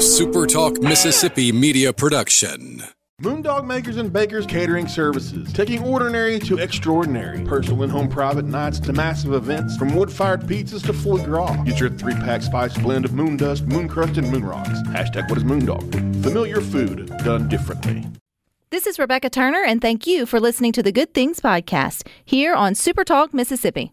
a SuperTalk Mississippi media production. Moondog Makers and Bakers Catering Services, taking ordinary to extraordinary. Personal and home private nights to massive events, from wood-fired pizzas to foie gras. Get your three-pack spice blend of moon dust, moon crust, and moon rocks. Hashtag what is Moondog? Familiar food done differently. This is Rebecca Turner, and thank you for listening to the Good Things Podcast here on Super Talk Mississippi.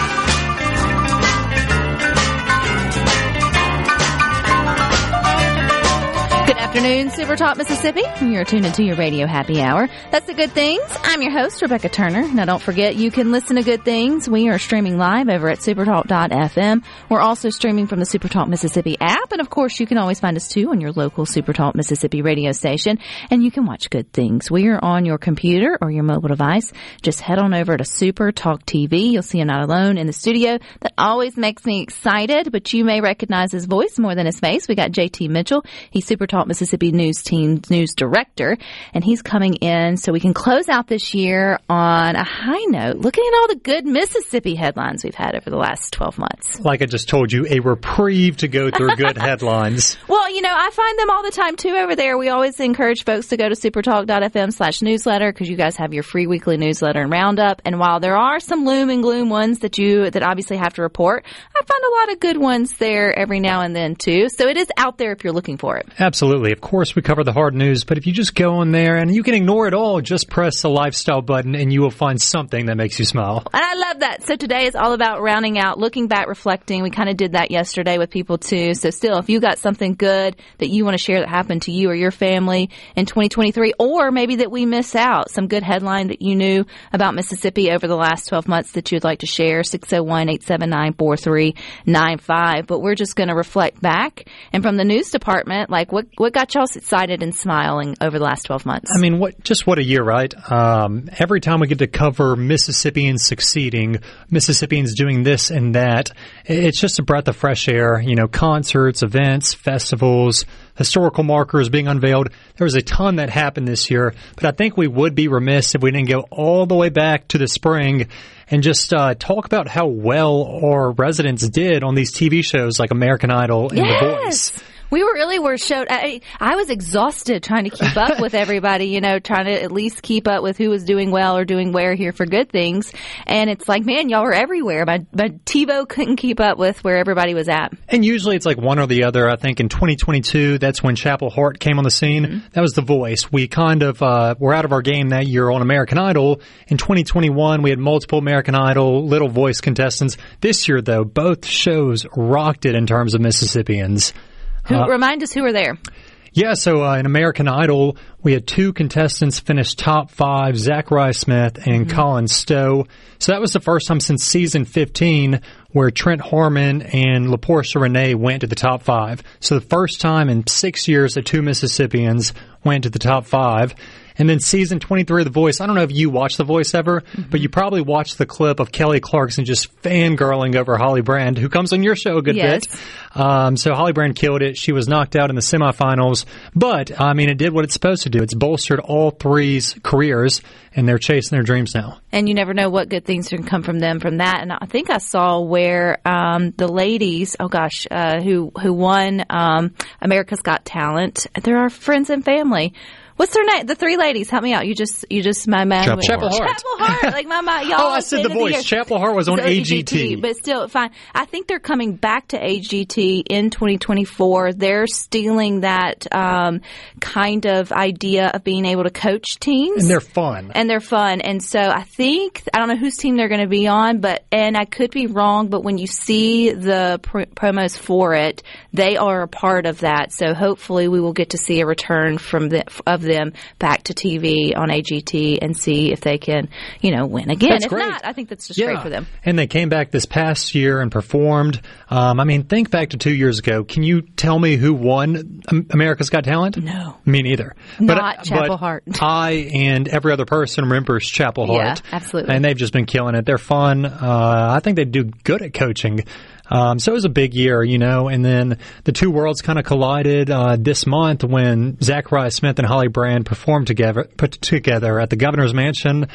Afternoon, Super Talk Mississippi. You're tuned into your radio happy hour. That's the Good Things. I'm your host, Rebecca Turner. Now, don't forget, you can listen to Good Things. We are streaming live over at supertalk.fm. We're also streaming from the Supertalk Mississippi app. And of course, you can always find us too on your local Supertalk Mississippi radio station. And you can watch Good Things. We are on your computer or your mobile device. Just head on over to Super Talk TV. You'll see him not alone in the studio. Always makes me excited, but you may recognize his voice more than his face. We got JT Mitchell. He's Super Talk Mississippi News Team News Director, and he's coming in so we can close out this year on a high note, looking at all the good Mississippi headlines we've had over the last 12 months. like I just told you, a reprieve to go through good headlines. Well, you know, I find them all the time too over there. We always encourage folks to go to supertalk.fm slash newsletter because you guys have your free weekly newsletter and roundup. And while there are some loom and gloom ones that you, that obviously have to report, I find a lot of good ones there every now and then too. So it is out there if you're looking for it. Absolutely. Of course, we cover the hard news, but if you just go in there and you can ignore it all, just press the lifestyle button and you will find something that makes you smile. And I love that. So today is all about rounding out, looking back, reflecting. We kind of did that yesterday with people too. So still, if you got something good that you want to share that happened to you or your family in 2023, or maybe that we miss out, some good headline that you knew about Mississippi over the last 12 months that you'd like to share, oh 601-879-4395. But we're just going to reflect back. And from the news department, like what, what got y'all excited and smiling over the last 12 months? I mean, what? Just what a year, right? Um, every time we get to cover Mississippians succeeding, Mississippians doing this and that, it's just a breath of fresh air. You know, concerts, events, festivals, historical markers being unveiled. There was a ton that happened this year, but I think we would be remiss if we didn't go all the way back to the spring and just uh, talk about how well our residents did on these TV shows like American Idol and The Voice. We were really were showed. I, I was exhausted trying to keep up with everybody. You know, trying to at least keep up with who was doing well or doing where here for good things. And it's like, man, y'all were everywhere. My my TiVo couldn't keep up with where everybody was at. And usually it's like one or the other. I think in 2022, that's when Chapel Hart came on the scene. That was the voice. We kind of uh, were out of our game that year on American Idol. In 2021, we had multiple American Idol little voice contestants. This year, though, both shows rocked it in terms of Mississippians. Who remind us who were there? Yeah, so uh, in American Idol, we had two contestants finish top five, Zachariah Smith and Colin Stowe. So that was the first time since season 15 where Trent Harmon and LaPortia Renee went to the top five. So the first time in six years that two Mississippians went to the top five. And then season 23 of The Voice, I don't know if you watched The Voice ever, but you probably watched the clip of Kelly Clarkson just fangirling over Holly Brand, who comes on your show a good Yes. bit. Um, so Holly Brand killed it. She was knocked out in the semifinals, but I mean, it did what it's supposed to do. It's bolstered all three's careers, and they're chasing their dreams now. And you never know what good things can come from them from that. And I think I saw where um, the ladies, oh gosh, uh, who who won um, America's Got Talent, they're our friends and family. What's their name? The three ladies. Help me out. You just, you just, my man. Chapel Chapel Hart. Hart. Chapel Hart. Like my, my, y'all. Oh, I said The Voice. year- Chapel Hart was on So AGT. but still fine. I think they're coming back to AGT in 2024. They're stealing that um, kind of idea of being able to coach teams, And they're fun. and they're fun. And so I think I don't know whose team they're going to be on, but and I could be wrong, but when you see the pr- promos for it, they are a part of that. So hopefully we will get to see a return from the, of them back to TV on AGT and see if they can, you know, win again. That's if great. not, I think that's just great for them. And they came back this past year and performed. Um, I mean, think back to two years ago. Can you tell me who won America's Got Talent? No. Me neither. Not Chapel but Hart. I and every other person remembers Chapel Hart. Yeah, absolutely. And they've just been killing it. They're fun. Uh, I think they do good at coaching. Um, so it was a big year, you know, and then the two worlds kind of collided uh, this month when Zachariah Smith and Holly Brand performed together, put together at the governor's mansion.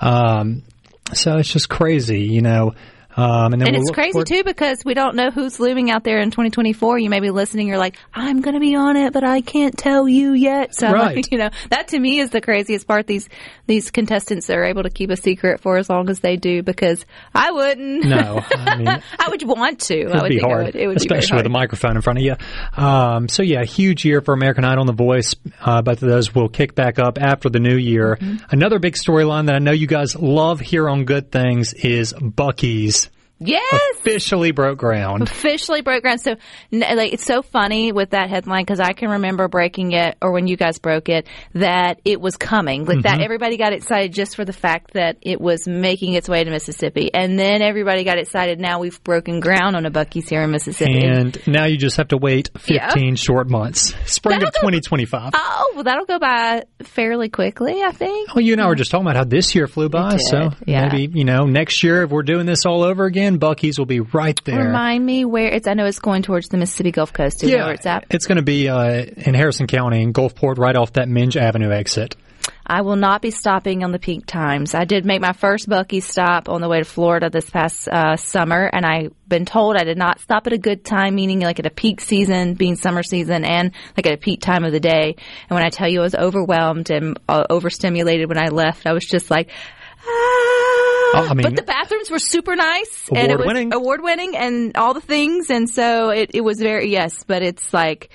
Um, so it's just crazy, you know. Um, and then And we'll it's crazy too because we don't know who's looming out there in 2024. You may be listening, you're like, I'm going to be on it, but I can't tell you yet. So, Right. you know, that to me is the craziest part. These these contestants are able to keep a secret for as long as they do because I wouldn't. No, I mean, I would want to. I It'd would be think I hard, would. It would especially with a microphone in front of you. Um, so yeah, huge year for American Idol and The Voice. Uh, both of those will kick back up after the new year. Mm-hmm. Another big storyline that I know you guys love here on Good Things is Buc-ee's Yes. officially broke ground. officially broke ground. So, like, it's so funny with that headline because I can remember breaking it, or when you guys broke it, that it was coming. Like Mm-hmm. that, everybody got excited just for the fact that it was making its way to Mississippi, and then everybody got excited. Now we've broken ground on a Buc-ee's here in Mississippi. And now you just have to wait 15 short months. Spring of That'll go- 2025. oh, well, that'll go by fairly quickly, I think. Well, you and I were just talking about how this year flew by, so yeah. maybe, you know, next year if we're doing this all over again, Buc-ee's will be right there. Remind me where it's. I know it's going towards the Mississippi Gulf Coast. Do you know where it's at? going to be uh, in Harrison County in Gulfport, right off that Menge Avenue exit. I will not be stopping on the peak times. I did make my first Buc-ee stop on the way to Florida this past uh, summer, and I've been told I did not stop at a good time, meaning like at a peak season, being summer season, and like at a peak time of the day. And when I tell you I was overwhelmed and uh, overstimulated when I left, I was just like, ah. I mean- but the bathrooms were super nice and it was Award-winning. award winning and all the things, and so it, it was very yes, but it's like.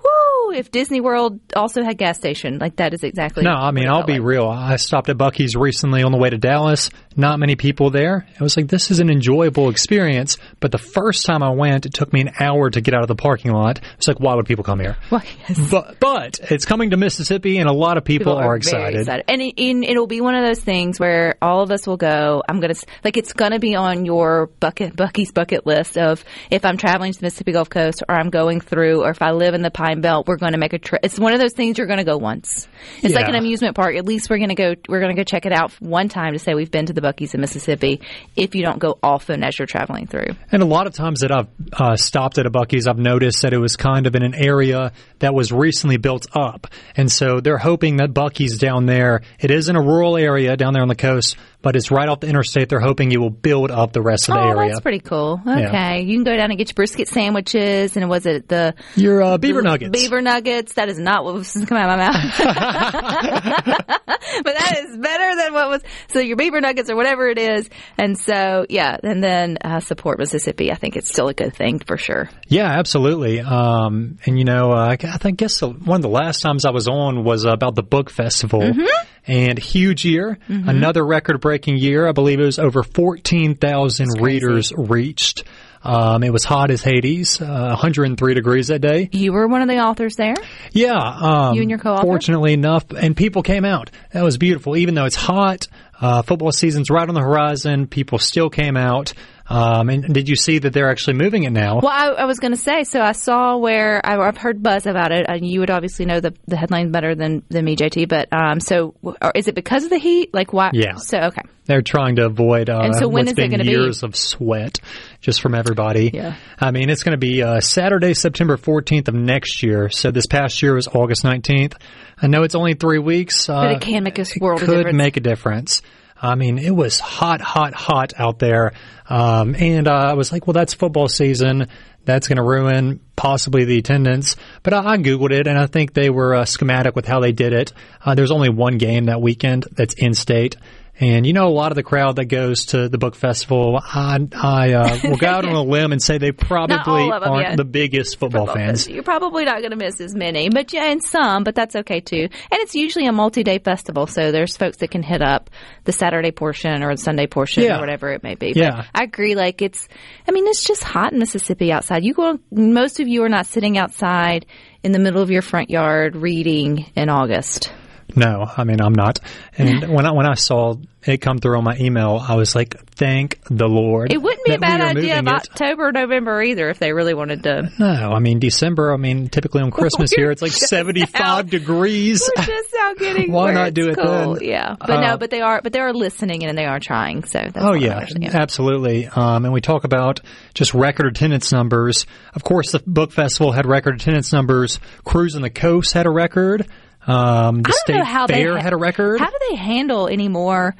Woo! If Disney World also had gas station, like that is exactly. No, I mean, I'll be like. real. I stopped at Buc-ee's recently on the way to Dallas. Not many people there. It was like, this is an enjoyable experience. But the first time I went, it took me an hour to get out of the parking lot. It's like, why would people come here? Well, yes. But, but it's coming to Mississippi, and a lot of people, are, very excited. and it, it'll be one of those things where all of us will go. I'm gonna like it's gonna be on your bucket Buc-ee's bucket list of if I'm traveling to the Mississippi Gulf Coast or I'm going through or if I live in the Pine Belt, we're going to make a trip. It's one of those things you're going to go once. It's like an amusement park. At least we're going to go. We're going to go check it out one time to say we've been to the Buc-ee's in Mississippi. If you don't go often as you're traveling through, And a lot of times that I've uh, stopped at a Buc-ee's, I've noticed that it was kind of in an area that was recently built up. And so they're hoping that Buc-ee's down there, it is in a rural area down there on the coast, but it's right off the interstate. They're hoping you will build up the rest of the area. oh, area. that's pretty cool. Okay, you can go down and get your brisket sandwiches, and was it the Your uh, beaver nuggets. Beaver nuggets. That is not what was coming out of my mouth. but that is better than what was. So your beaver nuggets or whatever it is. And so, yeah. And then uh, support Mississippi. I think it's still a good thing for sure. Yeah, absolutely. Um, and you know, uh, I think guess one of the last times I was on was about the book festival. Mm-hmm. And huge year, another record-breaking year. I believe it was over fourteen thousand readers reached. Um, it was hot as Hades, uh, 103 degrees that day. You were one of the authors there. Yeah, um, You and your co-author? Fortunately enough, and people came out. That was beautiful. Even though it's hot, uh, football season's right on the horizon. People still came out. Um, and did you see that they're actually moving it now? Well, I, I was going to say, so I saw where I, I've heard buzz about it, and you would obviously know the the headline better than than me, JT. But um, so or is it because of the heat? Like why? Yeah. So okay. They're trying to avoid uh, And so when what's is it been be? years of sweat just from everybody. Yeah. I mean, it's going to be uh, Saturday, September 14th of next year. So this past year was August 19th. I know it's only three weeks. Uh, But it can make a world of could difference. make a difference. I mean, it was hot, hot, hot out there. Um, and uh, I was like, well, that's football season. That's going to ruin possibly the attendance. But I, I Googled it, and I think they were uh, schematic with how they did it. Uh, there's only one game that weekend that's in state. And you know, a lot of the crowd that goes to the book festival, I, I uh, will go out on a limb and say they probably them, aren't yeah. the biggest football, football fans. You're probably not going to miss as many, but yeah, and some, but that's okay too. And it's usually a multi-day festival, so there's folks that can hit up the Saturday portion or the Sunday portion Yeah. or whatever it may be. Yeah. But I agree. Like it's, I mean, it's just hot in Mississippi outside. You go, most of you are not sitting outside in the middle of your front yard reading in August. No, I mean I'm not. And when I when I saw it come through on my email, I was like, "Thank the Lord." It wouldn't be a bad idea of it. October, November either if they really wanted to. No, I mean December. I mean typically on Christmas We're here it's like 75 now- degrees. We're just now getting Why not do it cool. then? Yeah, but Uh, no, but they are, but they are listening and they are trying. So that's Oh yeah, absolutely. Um, and we talk about just record attendance numbers. Of course, the book festival had record attendance numbers. Cruise on the Coast had a record. Um, the I don't state know how fair they had a record. How do they handle any more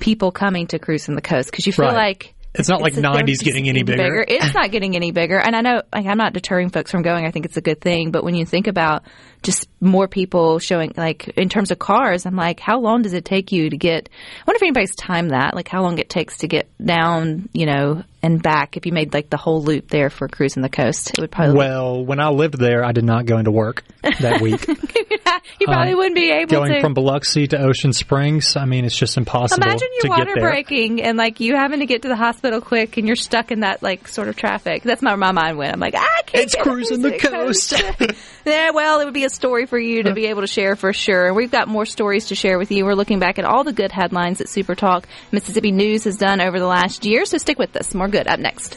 people coming to cruise on the coast? Because you feel Right. like It's not like they're 90s getting any bigger. It's not getting any bigger, and I know like I'm not deterring folks from going. I think it's a good thing, but when you think about just more people showing, like in terms of cars, I'm like, how long does it take you to get? I wonder if anybody's timed that, like how long it takes to get down, you know, and back. If you made like the whole loop there for cruising the coast, it would probably well, when I lived there, I did not go into work that week. you probably uh, wouldn't be able Going to. from Biloxi to Ocean Springs, I mean, it's just impossible Imagine to your get water there. breaking and like you having to get to the hospital quick and you're stuck in that like sort of traffic. That's where my mind went. I'm like, I can't. It's cruising the coast. yeah, well, it would be a story for you to be able to share for sure. And we've got more stories to share with you. We're looking back at all the good headlines that Super Talk Mississippi News has done over the last year. So stick with us. More good up next.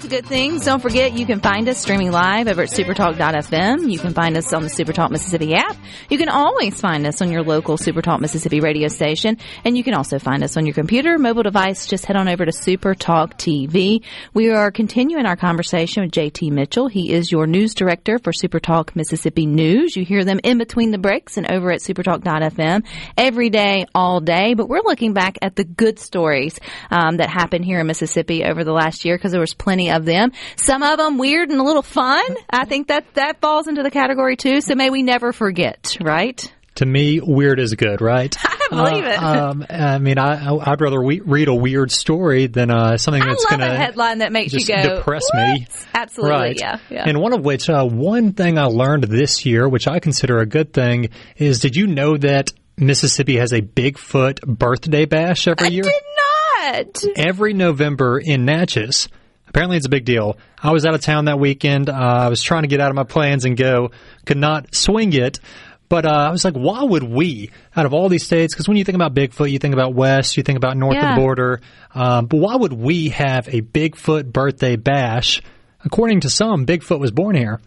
Back to Good Things. Don't forget you can find us streaming live over at supertalk.fm. You can find us on the Supertalk Mississippi app. You can always find us on your local Supertalk Mississippi radio station. And you can also find us on your computer, mobile device. Just head on over to Supertalk TV. We are continuing our conversation with JT Mitchell. He is your news director for Supertalk Mississippi News. You hear them in between the breaks and over at supertalk.fm every day, all day. But we're looking back at the good stories um, that happened here in Mississippi over the last year because there was plenty of them. Some of them weird and a little fun. I think that that falls into the category too. So may we never forget, right? To me, weird is good, right? I believe it. Um, I mean, I, I'd rather we, read a weird story than uh, something that's going to headline that makes you go depress "What?" me. Absolutely, Right. yeah, yeah. And one of which, uh, one thing I learned this year, which I consider a good thing, is did you know that Mississippi has a Bigfoot birthday bash every I year? did not. every November in Natchez. Apparently, it's a big deal. I was out of town that weekend. Uh, I was trying to get out of my plans and go. Could not swing it. But uh, I was like, why would we, out of all these states, because when you think about Bigfoot, you think about West, you think about north of the border, um, but why would we have a Bigfoot birthday bash? According to some, Bigfoot was born here?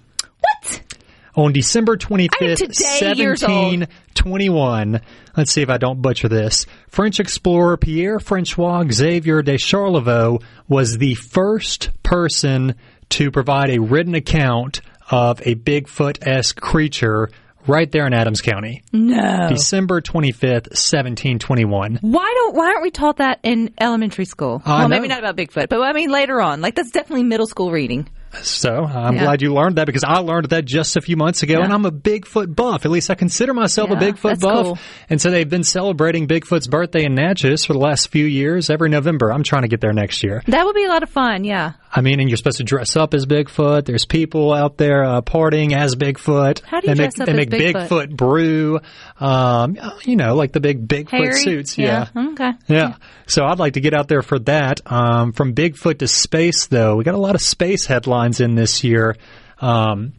On December 25th, today years old. 1721. Let's see if I don't butcher this. French explorer Pierre Francois Xavier de Charlevoix was the first person to provide a written account of a Bigfoot-esque creature right there in Adams County. No. December 25th, 1721. Why don't why aren't we taught that in elementary school? I well, know. maybe not about Bigfoot, but I mean later on. Like that's definitely middle school reading. So I'm Yeah. glad you learned that because I learned that just a few months ago, Yeah. and I'm a Bigfoot buff. At least I consider myself a Yeah, Bigfoot that's buff. cool. And so they've been celebrating Bigfoot's birthday in Natchez for the last few years every November. I'm trying to get there next year. That would be a lot of fun. Yeah. I mean, and you're supposed to dress up as Bigfoot. There's people out there uh, partying as Bigfoot. How do you they dress make, up They as make Bigfoot? brew. Um, you know, like the big Bigfoot Harry. suits. Yeah. Okay. Yeah. So I'd like to get out there for that. Um, from Bigfoot to space, though, we got a lot of space headlines in this year. Um,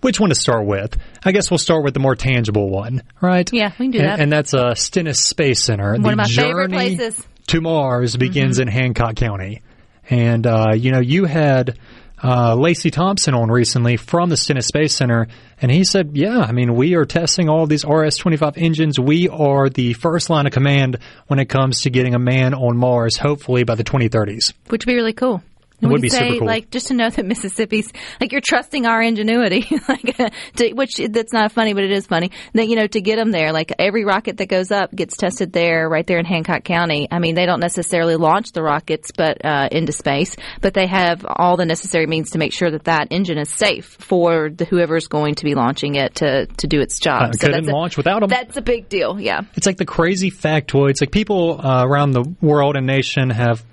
which one to start with. I guess we'll start with the more tangible one, right? Yeah, we can do and, that. And that's uh, Stennis Space Center. One the of my favorite places. To Mars begins Mm-hmm. in Hancock County. And, uh, you know, you had uh, Lacey Thompson on recently from the Stennis Space Center, and he said, yeah, I mean, we are testing all these RS-25 engines. We are the first line of command when it comes to getting a man on Mars, hopefully by the 2030s. which would be really cool. It we would be super say, cool. like, just to know that Mississippi's like you're trusting our ingenuity, like, to, which that's not funny, but it is funny that you know to get them there. Like every rocket that goes up gets tested there, right there in Hancock County. I mean, they don't necessarily launch the rockets, but uh, into space, but they have all the necessary means to make sure that that engine is safe for the whoever's going to be launching it to to do its job. Uh, couldn't that's a- launch without 'em. That's a big deal. Yeah. It's like the crazy factoids. Like people uh, around the world and nation have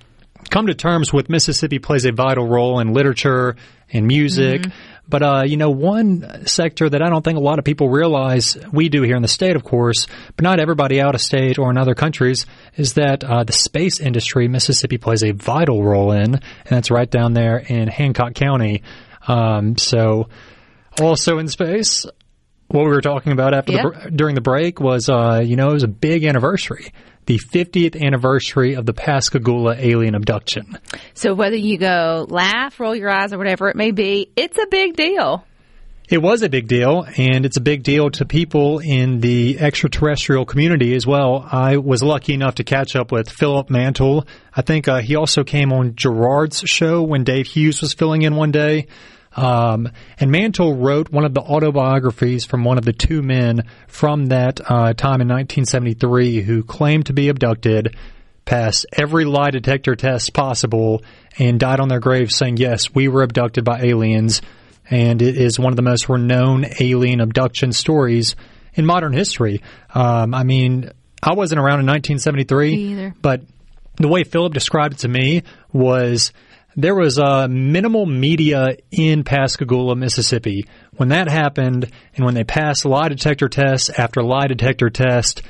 come to terms with Mississippi plays a vital role in literature and music. But uh, you know, one sector that I don't think a lot of people realize we do here in the state, of course, but not everybody out of state or in other countries, is that uh, the space industry Mississippi plays a vital role in, and that's right down there in Hancock County. Um, so, also in space, what we were talking about after Yeah. the, during the break was, uh, you know, it was a big anniversary, the 50th anniversary of the Pascagoula alien abduction. So whether you go laugh, roll your eyes, or whatever it may be, it's a big deal. It was a big deal, and it's a big deal to people in the extraterrestrial community as well. I was lucky enough to catch up with Philip Mantle. I think uh, he also came on Gerard's show when Dave Hughes was filling in one day. Um, and Mantle wrote one of the autobiographies from one of the two men from that uh, time in 1973 who claimed to be abducted, passed every lie detector test possible, and died on their grave saying, Yes, we were abducted by aliens. And it is one of the most renowned alien abduction stories in modern history. Um, I mean, I wasn't around in 1973, Me either. but the way Philip described it to me was there was uh, minimal media in Pascagoula, Mississippi. When that happened, and when they passed lie detector test after lie detector test,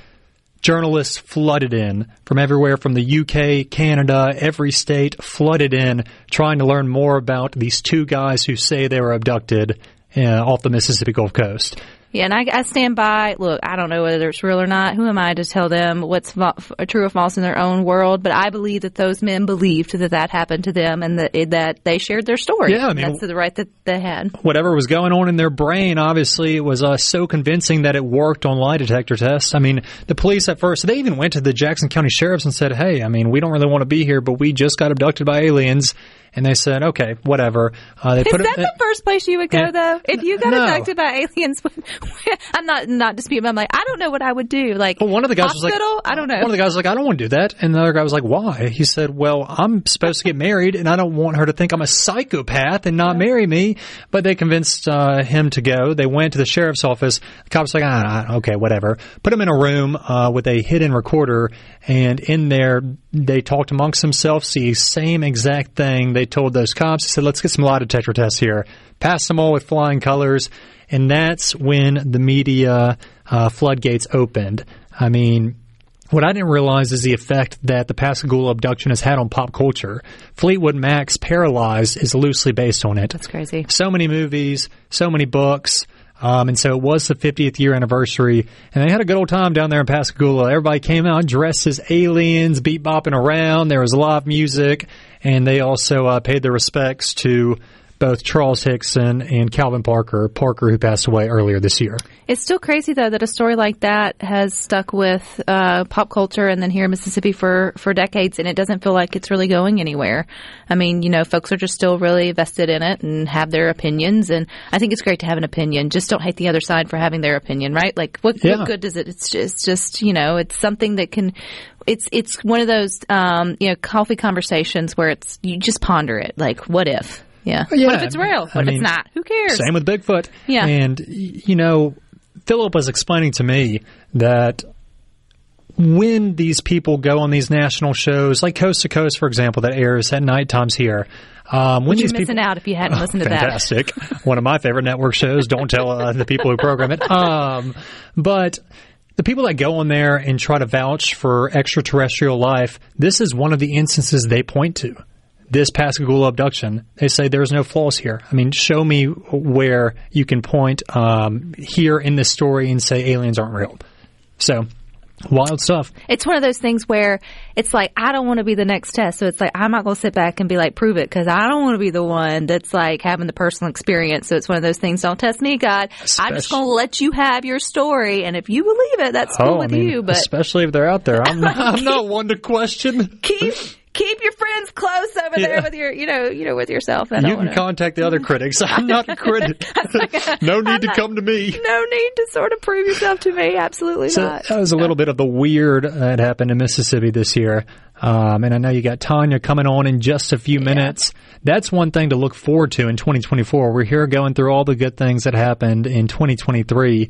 journalists flooded in from everywhere from the UK, Canada, every state flooded in trying to learn more about these two guys who say they were abducted uh, off the Mississippi Gulf Coast. Yeah, and I, I stand by. Look, I don't know whether it's real or not. Who am I to tell them what's fa- true or false in their own world? But I believe that those men believed that that happened to them, and that that they shared their story. Yeah, I mean- that's the right that they had. whatever was going on in their brain, obviously, it was uh, so convincing that it worked on lie detector tests. I mean, the police at first, they even went to the Jackson County sheriffs and said, hey, I mean, we don't really want to be here, but we just got abducted by aliens. And they said, okay, whatever. Uh, they Is put that it, the first place you would go though? If you got No. abducted by aliens, I'm not not disputing. but I'm like, I don't know what I would do. Like, Well, one of the guys was like. I don't know. One of the guys was like, I don't want to do that. And the other guy was like, why? He said, well, I'm supposed to get married and I don't want her to think I'm a psychopath and not marry me. But they convinced uh, him to go. They went to the sheriff's office. The cop's like, ah, okay, whatever. Put him in a room uh, with a hidden recorder. And in there, they talked amongst themselves, the same exact thing they told those cops. They said, let's get some lie detector tests here. Pass them all with flying colors. And that's when the media uh, floodgates opened. I mean, what I didn't realize is the effect that the Pascagoula abduction has had on pop culture. Fleetwood Mac's Paralyzed is loosely based on it. That's crazy. So many movies, so many books. Um, and so it was the 50th year anniversary, and they had a good old time down there in Pascagoula. Everybody came out dressed as aliens, beat bopping around. There was live music, and they also uh, paid their respects to both Charles Hickson and Calvin Parker, Parker who passed away earlier this year. It's still crazy though that a story like that has stuck with uh, pop culture and then here in Mississippi for for decades, and it doesn't feel like it's really going anywhere. I mean, you know, folks are just still really vested in it and have their opinions, and I think it's great to have an opinion. Just don't hate the other side for having their opinion, right? Like, what, Yeah. what good does it? It's just, it's just you know, it's something that can. It's it's one of those um, you know coffee conversations where it's you just ponder it, like, what if? Yeah. Yeah, what if it's real? What I if mean, it's not? Who cares? Same with Bigfoot. Yeah. And, you know, Philip was explaining to me that when these people go on these national shows, like Coast to Coast, for example, that airs at night times here, um, when You're missing people, out if you hadn't listened to that. fantastic, one of my favorite network shows. Don't tell uh, the people who program it. Um, but the people that go on there and try to vouch for extraterrestrial life, this is one of the instances they point to. This Pascagoula abduction, they say there's no flaws here. I mean, show me where you can point um, here in this story and say aliens aren't real. So, wild stuff. It's one of those things where it's like I don't want to be the next test, so it's like I'm not going to sit back and be like prove it because I don't want to be the one that's like having the personal experience. So it's one of those things. Don't test me, God. I'm just going to let you have your story, and if you believe it, that's cool oh, with I mean, you. But especially if they're out there, I'm not, I'm not one to question. keep keep your friends close over Yeah. there with your you know you know with yourself. I You can contact the other critics. I'm not a critic. no need to come to me. no need to sort of prove yourself to me. Absolutely So not. that was a little bit of the weird that happened in Mississippi this year. Um, and I know you got Tanya coming on in just a few minutes. That's one thing to look forward to in 2024. We're here going through all the good things that happened in 2023.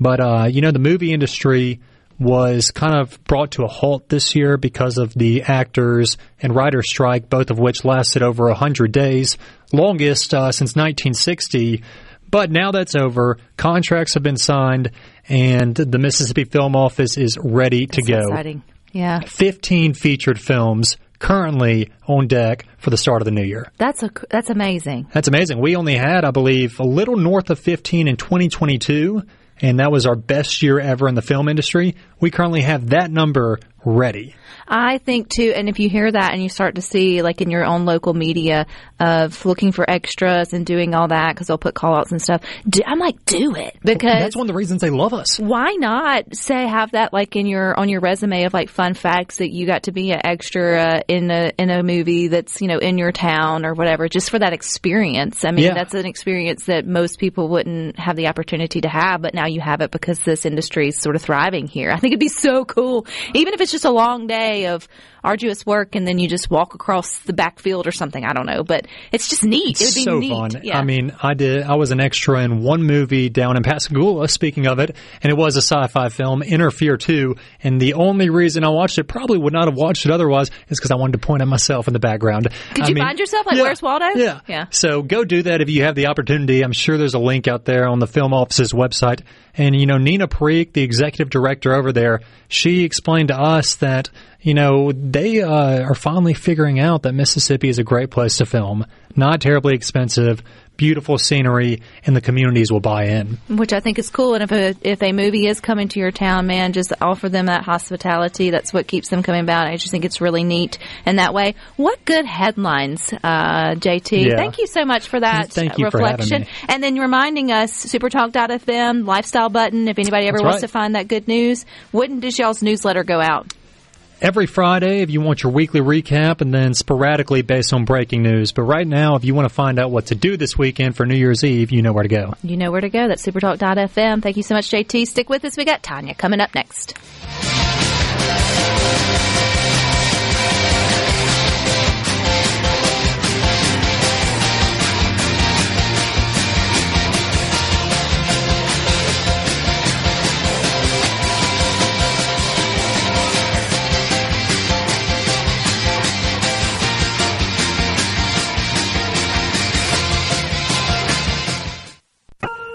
But, uh, you know, the movie industry was kind of brought to a halt this year because of the actors and writers strike, both of which lasted over 100 days, longest uh, since 1960. But now that's over. Contracts have been signed, and the Mississippi Film Office is ready to So go. exciting. Yeah, 15 featured films currently on deck for the start of the new year. that's a that's amazing. That's amazing. We only had, I believe, a little north of 15 in 2022, and that was our best year ever in the film industry. We currently have that number ready. I think too, and if you hear that and you start to see, like in your own local media, of looking for extras and doing all that because they'll put call outs and stuff, do, I'm like, do it because That's one of the reasons they love us. why not say have that like in your on your resume of like fun facts that you got to be an extra uh, in a in a movie that's you know in your town or whatever just for that experience. I mean Yeah. that's an experience that most people wouldn't have the opportunity to have, but now you have it because this industry is sort of thriving here. I think it'd be so cool, even if it's just a long day of arduous work and then you just walk across the backfield or something. I don't know, but it's just neat. it would be so neat. fun. Yeah. I mean, I did. I was an extra in one movie down in Pascagoula. Speaking of it, and it was a sci-fi film, Interfere Two. And the only reason I watched it, probably would not have watched it otherwise, is because I wanted to point at myself in the background. Could I you mean, find yourself like yeah, Where's Waldo? Yeah, Yeah. So go do that if you have the opportunity. I'm sure there's a link out there on the film office's website. And you know, Nina Parikh, the executive director over there, she explained to us that you know they uh, are finally figuring out that Mississippi is a great place to film, not terribly expensive, beautiful scenery, and the communities will buy in. which I think is cool. And if a if a movie is coming to your town, man, just offer them that hospitality. That's what keeps them coming back. I just think it's really neat. And that way, what good headlines, uh, JT. Yeah. Thank you so much for that Thank you for reflection. me. And then reminding us, supertalk.fm, lifestyle button. If anybody ever That's wants right. to find that good news, when does y'all's newsletter go out? Every Friday, if you want your weekly recap, and then sporadically based on breaking news. But right now, if you want to find out what to do this weekend for New Year's Eve, you know where to go. You know where to go. That's supertalk.fm. Thank you so much, JT. Stick with us. We got Tanya coming up next.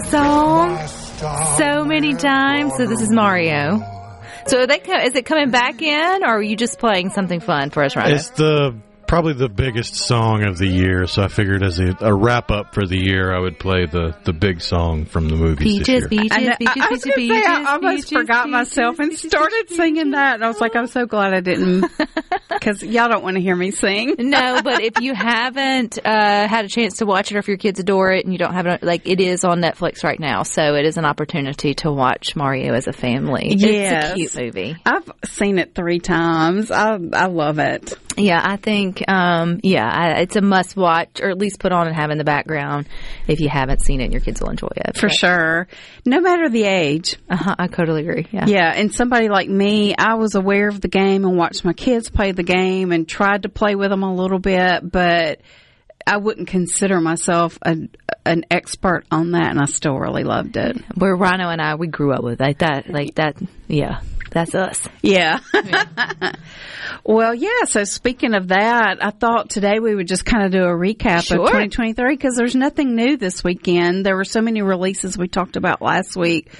This song so many times. So this is Mario. So they co- is it coming back in, or are you just playing something fun for us right now? It's the probably the biggest song of the year, so I figured as a, a wrap up for the year, I would play the, the big song from the movie. Peaches, this year. peaches, I, peaches, I, I was peaches, say, I almost peaches, forgot peaches, myself and peaches, started singing that. And I was like, I'm so glad I didn't, because y'all don't want to hear me sing. no, but if you haven't uh, had a chance to watch it, or if your kids adore it and you don't have it, like it is on Netflix right now, so it is an opportunity to watch Mario as a family. It's Yes. a cute movie. I've seen it three times. I I love it. Yeah, I think, um, yeah, I, it's a must watch, or at least put on and have in the background if you haven't seen it and your kids will enjoy it. For sure. No matter the age. Uh-huh, I totally agree. Yeah. Yeah, and somebody like me, I was aware of the game and watched my kids play the game and tried to play with them a little bit, but I wouldn't consider myself a, an expert on that, and I still really loved it. Where Rhino and I, we grew up with like that, like that. Yeah, that's us. Yeah. well, yeah. So speaking of that, I thought today we would just kind of do a recap Sure. of 2023 because there's nothing new this weekend. There were so many releases we talked about last week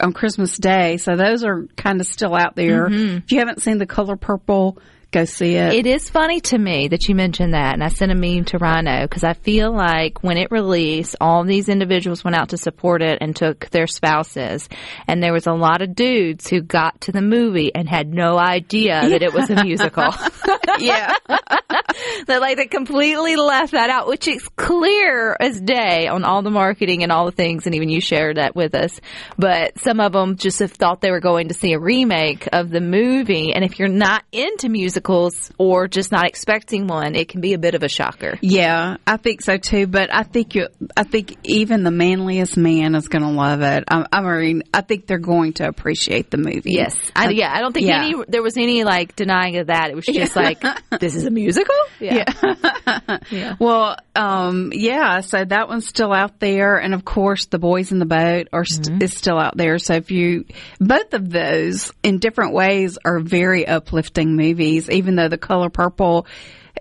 on Christmas Day, so those are kind of still out there. Mm-hmm. If you haven't seen The Color Purple, go see it. It is funny to me that you mentioned that, and I sent a meme to Rhino because I feel like when it released, all these individuals went out to support it and took their spouses, and there was a lot of dudes who got to the movie and had no idea that it was a musical. yeah. that like they completely left that out, which is clear as day on all the marketing and all the things, and even you shared that with us. But some of them just have thought they were going to see a remake of the movie, and if you're not into musicals or just not expecting one, it can be a bit of a shocker. Yeah, I think so too. But I think you, I think even the manliest man is going to love it. I, I mean, I think they're going to appreciate the movie. Yes, I, yeah. I don't think Yeah. any there was any like denying of that. It was just like this is a musical. Yeah, Well, um, yeah. So that one's still out there, and of course, the boys in the boat are st- is still out there. So if you, both of those in different ways are very uplifting movies. Even though the color purple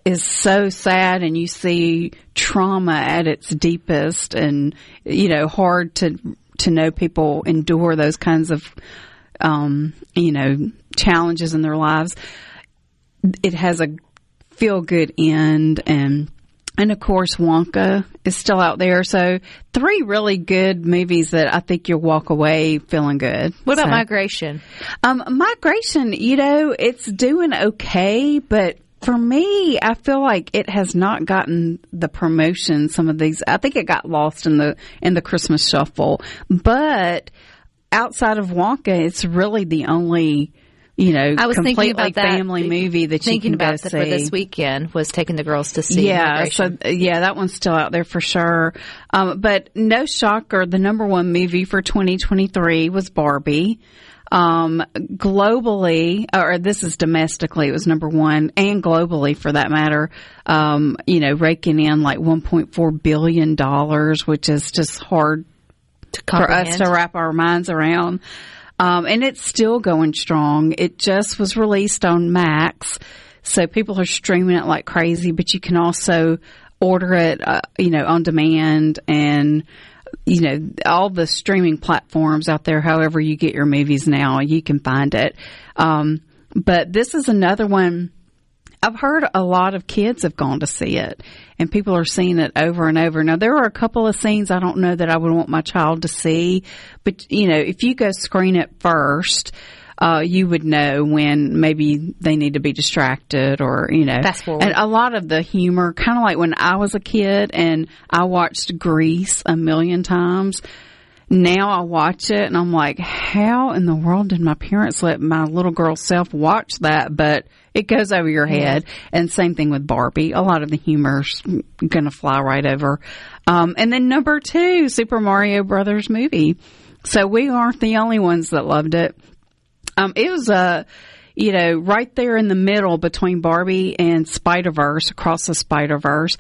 is so sad, and you see trauma at its deepest, and you know, hard to to know people endure those kinds of, um, you know, challenges in their lives it has a feel good end and and of course Wonka is still out there. So three really good movies that I think you'll walk away feeling good. What about So- migration? um, migration, you know, it's doing okay, but for me, I feel like it has not gotten the promotion. Some of these, I think it got lost in the in the Christmas shuffle. But outside of Wonka, it's really the only, you know, I was completely thinking about that. family movie that Thinking you can about go that for this weekend was taking the girls to see. Yeah, so yeah, that one's still out there for sure. Um, but no shocker, the number one movie for 2023 was Barbie. Um, globally, or this is domestically, it was number one, and globally for that matter. Um, you know, raking in like 1.4 billion dollars, which is just hard to for us to wrap our minds around. Um, and it's still going strong. It just was released on Max, so people are streaming it like crazy. But you can also order it, uh, you know, on demand and you know all the streaming platforms out there. However, you get your movies now, you can find it. Um, but this is another one. I've heard a lot of kids have gone to see it and people are seeing it over and over. Now there are a couple of scenes I don't know that I would want my child to see, but you know, if you go screen it first, uh, you would know when maybe they need to be distracted or, you know, Fast forward. and a lot of the humor, kind of like when I was a kid and I watched Grease a million times. Now I watch it and I'm like, how in the world did my parents let my little girl self watch that? But it goes over your head. And same thing with Barbie. A lot of the humor's gonna fly right over. Um, and then number two, Super Mario Brothers movie. So we aren't the only ones that loved it. Um, it was uh, you know, right there in the middle between Barbie and Spider Verse, across the Spider Verse.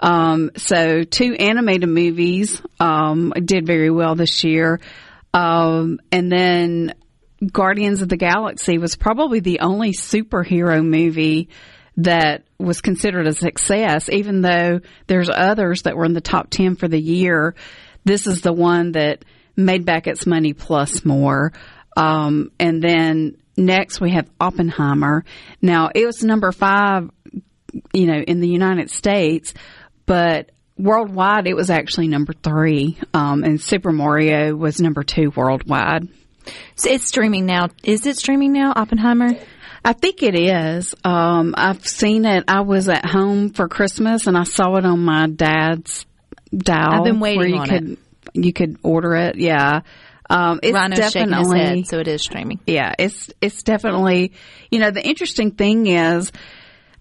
Um, so two animated movies um, did very well this year, um, and then Guardians of the Galaxy was probably the only superhero movie that was considered a success, even though there's others that were in the top 10 for the year. This is the one that made back its money plus more. Um, and then next we have Oppenheimer. Now it was number five, you know, in the United States, but worldwide it was actually number three. Um, and Super Mario was number two worldwide. So it's streaming now. Is it streaming now? Oppenheimer. I think it is. Um, I've seen it. I was at home for Christmas and I saw it on my dad's dial. I've been waiting where you on could you could order it. Yeah. Um, it's Rhino's definitely head, so it is streaming. yeah, it's it's definitely you know the interesting thing is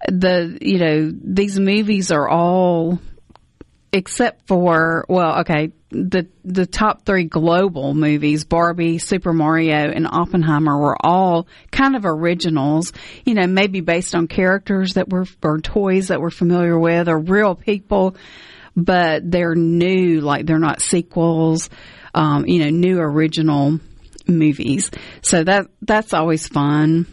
the you know these movies are all except for well okay the the top three global movies barbie super mario and oppenheimer were all kind of originals you know maybe based on characters that were or toys that we're familiar with or real people but they're new like they're not sequels um, you know new original movies. So that that's always fun.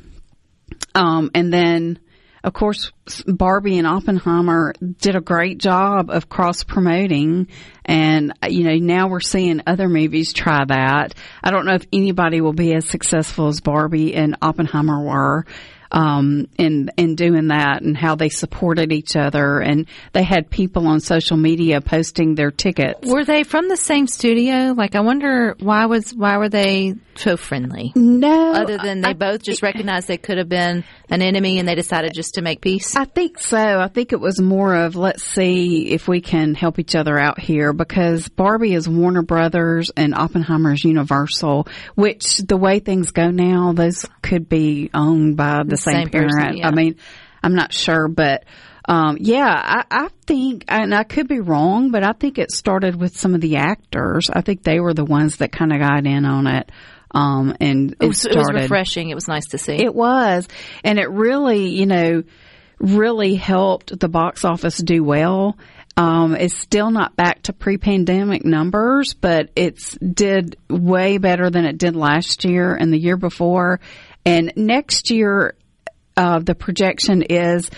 Um, and then of course, Barbie and Oppenheimer did a great job of cross promoting. And, uh, you know, now we're seeing other movies try that. I don't know if anybody will be as successful as Barbie and Oppenheimer were. Um, in in doing that and how they supported each other and they had people on social media posting their tickets. Were they from the same studio? Like, I wonder why was why were they so friendly? No, Other than they both just recognized they could have been an enemy and they decided just to make peace. I think so. I think it was more of let's see if we can help each other out here because Barbie is Warner Brothers and Oppenheimer is Universal, which the way things go now, those could be owned by the, same, same person, parent. yeah. I mean, I'm not sure, but um, yeah, I, I think, and I could be wrong, but I think it started with some of the actors. I think they were the ones that kind of got in on it. Um, and It was, it was refreshing. It was nice to see. It was. And it really, you know, really helped the box office do well. Um, it's still not back to pre-pandemic numbers, but it's did way better than it did last year and the year before. And next year, uh, the projection is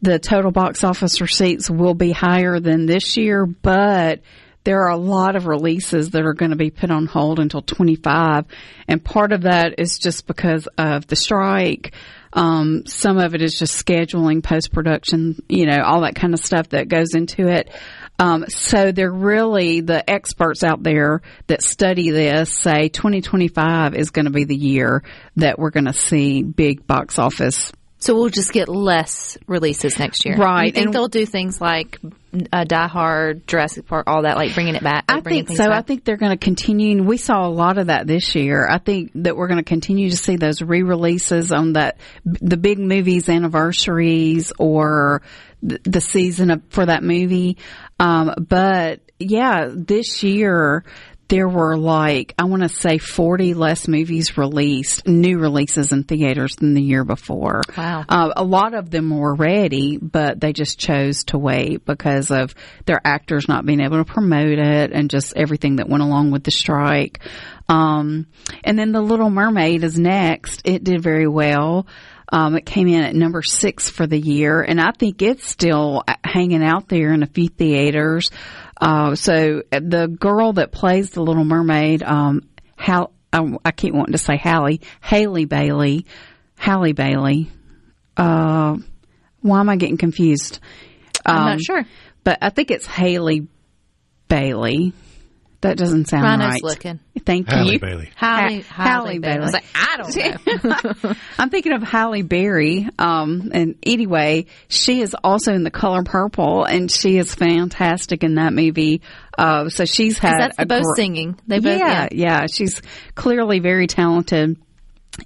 the total box office receipts will be higher than this year, but there are a lot of releases that are going to be put on hold until 25. And part of that is just because of the strike. Um, some of it is just scheduling, post production, you know, all that kind of stuff that goes into it. Um, so they're really the experts out there that study this say 2025 is going to be the year that we're going to see big box office so we'll just get less releases next year. Right, You think and- they'll do things like uh, Die Hard, Jurassic Park, all that, like bringing it back? I think so. back? I think they're going to continue. and We saw a lot of that this year. I think that we're going to continue to see those re-releases on that, the big movies anniversaries or the, the season of, for that movie. Um, but yeah, this year there were like, I want to say 40 less movies released, new releases in theaters than the year before. Wow. Uh, a lot of them were ready, but they just chose to wait because of their actors not being able to promote it and just everything that went along with the strike. Um, and then The Little Mermaid is next. It did very well. Um, it came in at number six for the year, and I think it's still hanging out there in a few theaters. Uh, so the girl that plays the Little Mermaid, um, Hal, I, I keep wanting to say Hallie, Haley Bailey, Hallie Bailey. Uh, why am I getting confused? I'm Um, not sure. but I think it's Haley Bailey. That doesn't sound Rhino's right. looking. Thank Halle you. Bailey. Halle, Ha- Halle Halle Bailey. I was like, I don't know. I'm thinking of Halle Berry. Um, and anyway, she is also in the color purple and she is fantastic in that movie. Uh, so she's had that's the a both gr- singing. They both, yeah, yeah. yeah. She's clearly very talented.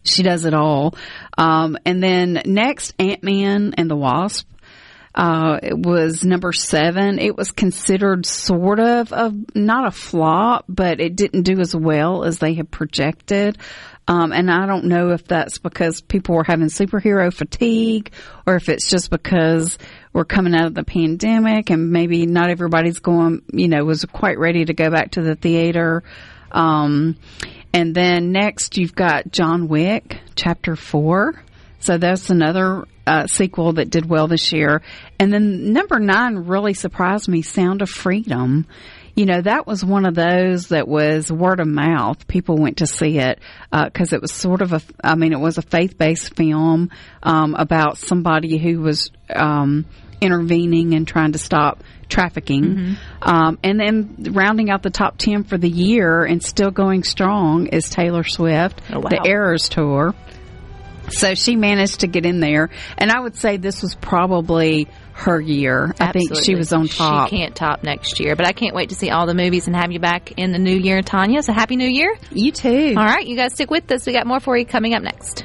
She does it all. Um, and then next, Ant Man and the Wasp. Uh, it was number seven. It was considered sort of a, not a flop, but it didn't do as well as they had projected. Um, and I don't know if that's because people were having superhero fatigue or if it's just because we're coming out of the pandemic and maybe not everybody's going, you know, was quite ready to go back to the theater. Um, and then next you've got John Wick, chapter four. So that's another uh, sequel that did well this year. And then number nine really surprised me, Sound of Freedom. You know, that was one of those that was word of mouth. People went to see it because it was sort of a, I mean, it was a faith-based film um, about somebody who was um, intervening and trying to stop trafficking. Um, and then rounding out the top 10 for the year and still going strong is Taylor Swift, Oh, wow. the Eras Tour. So she managed to get in there, and I would say this was probably her year. I think she was on top. She can't top next year, but I can't wait to see all the movies and have you back in the new year, Tanya. So happy new year. You too. All right, you guys stick with us. We got more for you coming up next.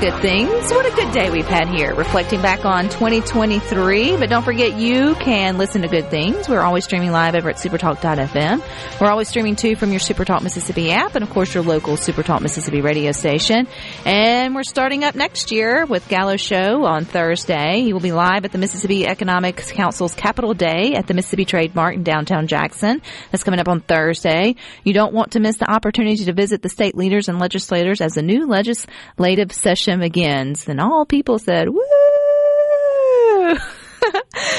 Good Things. What a good day we've had here, reflecting back on 2023. But don't forget, you can listen to Good Things. We're always streaming live over at supertalk.fm. We're always streaming too from your Supertalk Mississippi app and, of course, your local Supertalk Mississippi radio station. And we're starting up next year with Gallo Show on Thursday. He will be live at the Mississippi Economics Council's Capitol Day at the Mississippi Trade Mart in downtown Jackson. That's coming up on Thursday. You don't want to miss the opportunity to visit the state leaders and legislators as the new legislative session begins. And all people said, woo!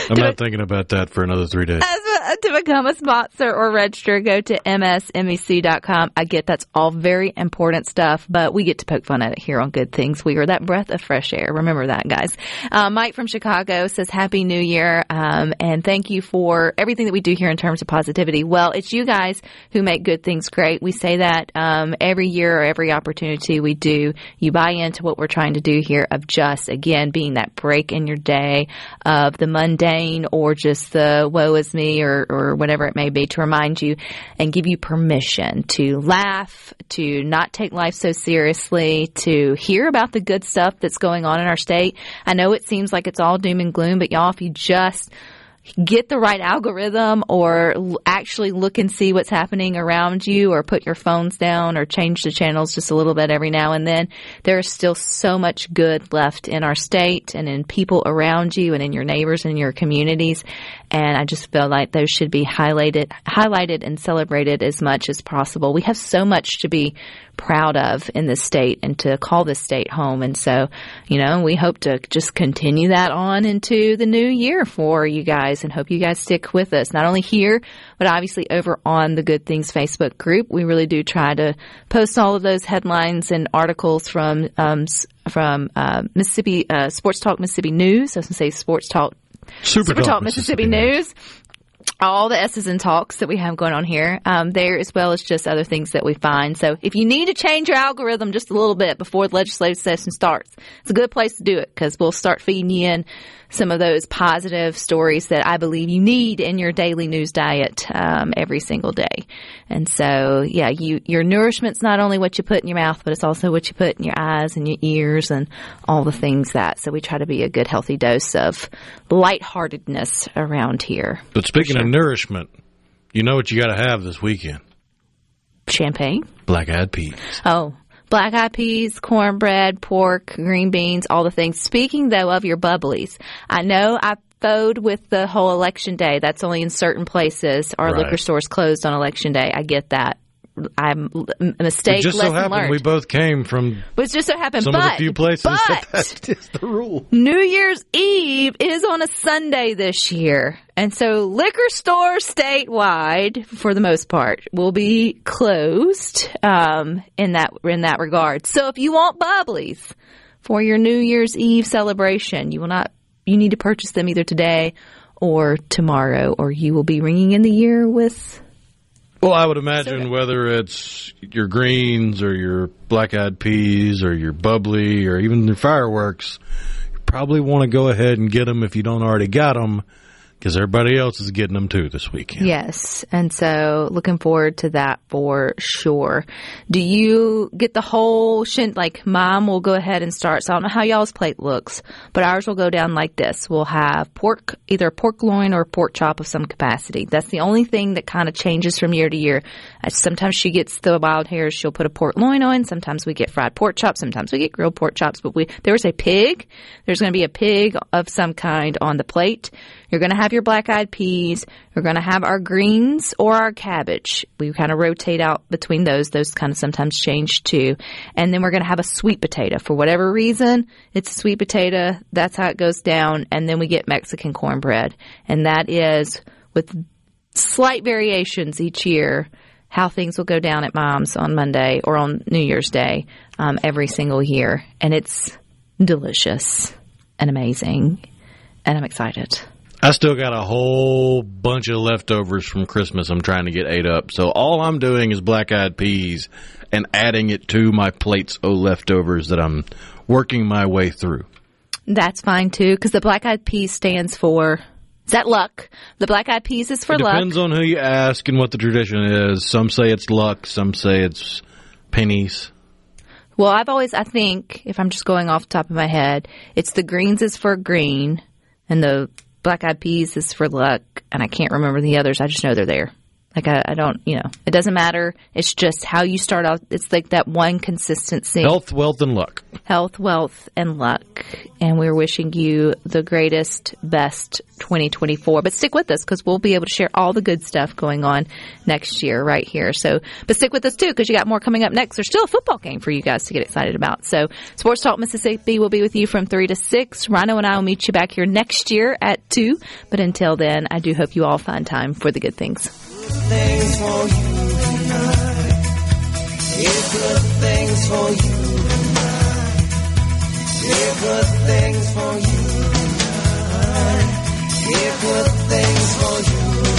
I'm not thinking about that for another three days. As to become a sponsor or register, go to msmec.com. I get that's all very important stuff, but we get to poke fun at it here on Good Things. We are that breath of fresh air. Remember that, guys. Uh, Mike from Chicago says Happy New Year, um, and thank you for everything that we do here in terms of positivity. Well, it's you guys who make Good Things great. We say that um, every year or every opportunity we do. You buy into what we're trying to do here of just, again, being that break in your day of the mundane or just the woe is me or, or whatever it may be to remind you and give you permission to laugh, to not take life so seriously, to hear about the good stuff that's going on in our state. I know it seems like it's all doom and gloom, but y'all, if you just get the right algorithm or actually look and see what's happening around you or put your phones down or change the channels just a little bit every now and then. There is still so much good left in our state and in people around you and in your neighbors and your communities. And I just feel like those should be highlighted, highlighted and celebrated as much as possible. We have so much to be proud of in this state and to call this state home. And so, you know, we hope to just continue that on into the new year for you guys and hope you guys stick with us, not only here, but obviously over on the Good Things Facebook group. We really do try to post all of those headlines and articles from, um, from, uh, Mississippi, uh, Sports Talk Mississippi News. I was going to say Sports Talk Super Super Talk Talk Mississippi, News. All the S's and talks that we have going on here, um, there as well as just other things that we find. So if you need to change your algorithm just a little bit before the legislative session starts, it's a good place to do it because we'll start feeding you in some of those positive stories that I believe you need in your daily news diet um, every single day. And so, yeah, you your nourishment's not only what you put in your mouth, but it's also what you put in your eyes and your ears and all the things that. So we try to be a good, healthy dose of lightheartedness around here. But speaking of nourishment, you know what you got to have this weekend? Champagne. Black eyed peas. Oh, black eyed peas, cornbread, pork, green beans, all the things. Speaking though of your bubblies, I know I bowed with the whole election day. That's only in certain places. Our Right. liquor stores closed on election day. I get that. I'm a mistake. It just so happened learned. we both came from but it just so happened. some but, of the few places that that is the rule. New Year's Eve is on a Sunday this year. And so liquor stores statewide, for the most part, will be closed um, in that in that regard. So if you want bubblies for your New Year's Eve celebration, you will not you need to purchase them either today or tomorrow, or you will be ringing in the year with Well, I would imagine whether it's your greens or your black eyed peas or your bubbly or even your fireworks, you probably want to go ahead and get them if you don't already got them because everybody else is getting them too this weekend. Yes. And so looking forward to that for sure. Do you get the whole shin? Like mom will go ahead and start. So I don't know how y'all's plate looks, but ours will go down like this. We'll have pork, either pork loin or pork chop of some capacity. That's the only thing that kind of changes from year to year. Sometimes she gets the wild hairs. She'll put a pork loin on. Sometimes we get fried pork chops. Sometimes we get grilled pork chops, but we, there was a pig. There's going to be a pig of some kind on the plate. You're going to have your black eyed peas. We're going to have our greens or our cabbage. We kind of rotate out between those. Those kind of sometimes change too. And then we're going to have a sweet potato. For whatever reason, it's a sweet potato. That's how it goes down. And then we get Mexican cornbread. And that is with slight variations each year how things will go down at mom's on Monday or on New Year's Day um, every single year. And it's delicious and amazing. And I'm excited. I still got a whole bunch of leftovers from Christmas I'm trying to get ate up. So all I'm doing is black eyed peas and adding it to my plates of leftovers that I'm working my way through. That's fine too, because the black eyed peas stands for. Is that luck? The black eyed peas is for it luck. depends on who you ask and what the tradition is. Some say it's luck, some say it's pennies. Well, I've always, I think, if I'm just going off the top of my head, it's the greens is for green, and the black eyed peas is for luck, and I can't remember the others. I just know they're there. Like I, I don't, you know, it doesn't matter. It's just how you start out. It's like that one consistency. Health, wealth, and luck. health, wealth, and luck. And we're wishing you the greatest, best 2024. But stick with us because we'll be able to share all the good stuff going on next year right here. So, but stick with us too because you got more coming up next. There's still a football game for you guys to get excited about. So, Sports Talk Mississippi will be with you from 3 to 6. Rhino and I will meet you back here next year at 2. But until then, I do hope you all find time for the good things. Things for you tonight. Here's good things for you tonight. Here good things for you tonight. Here good things for you.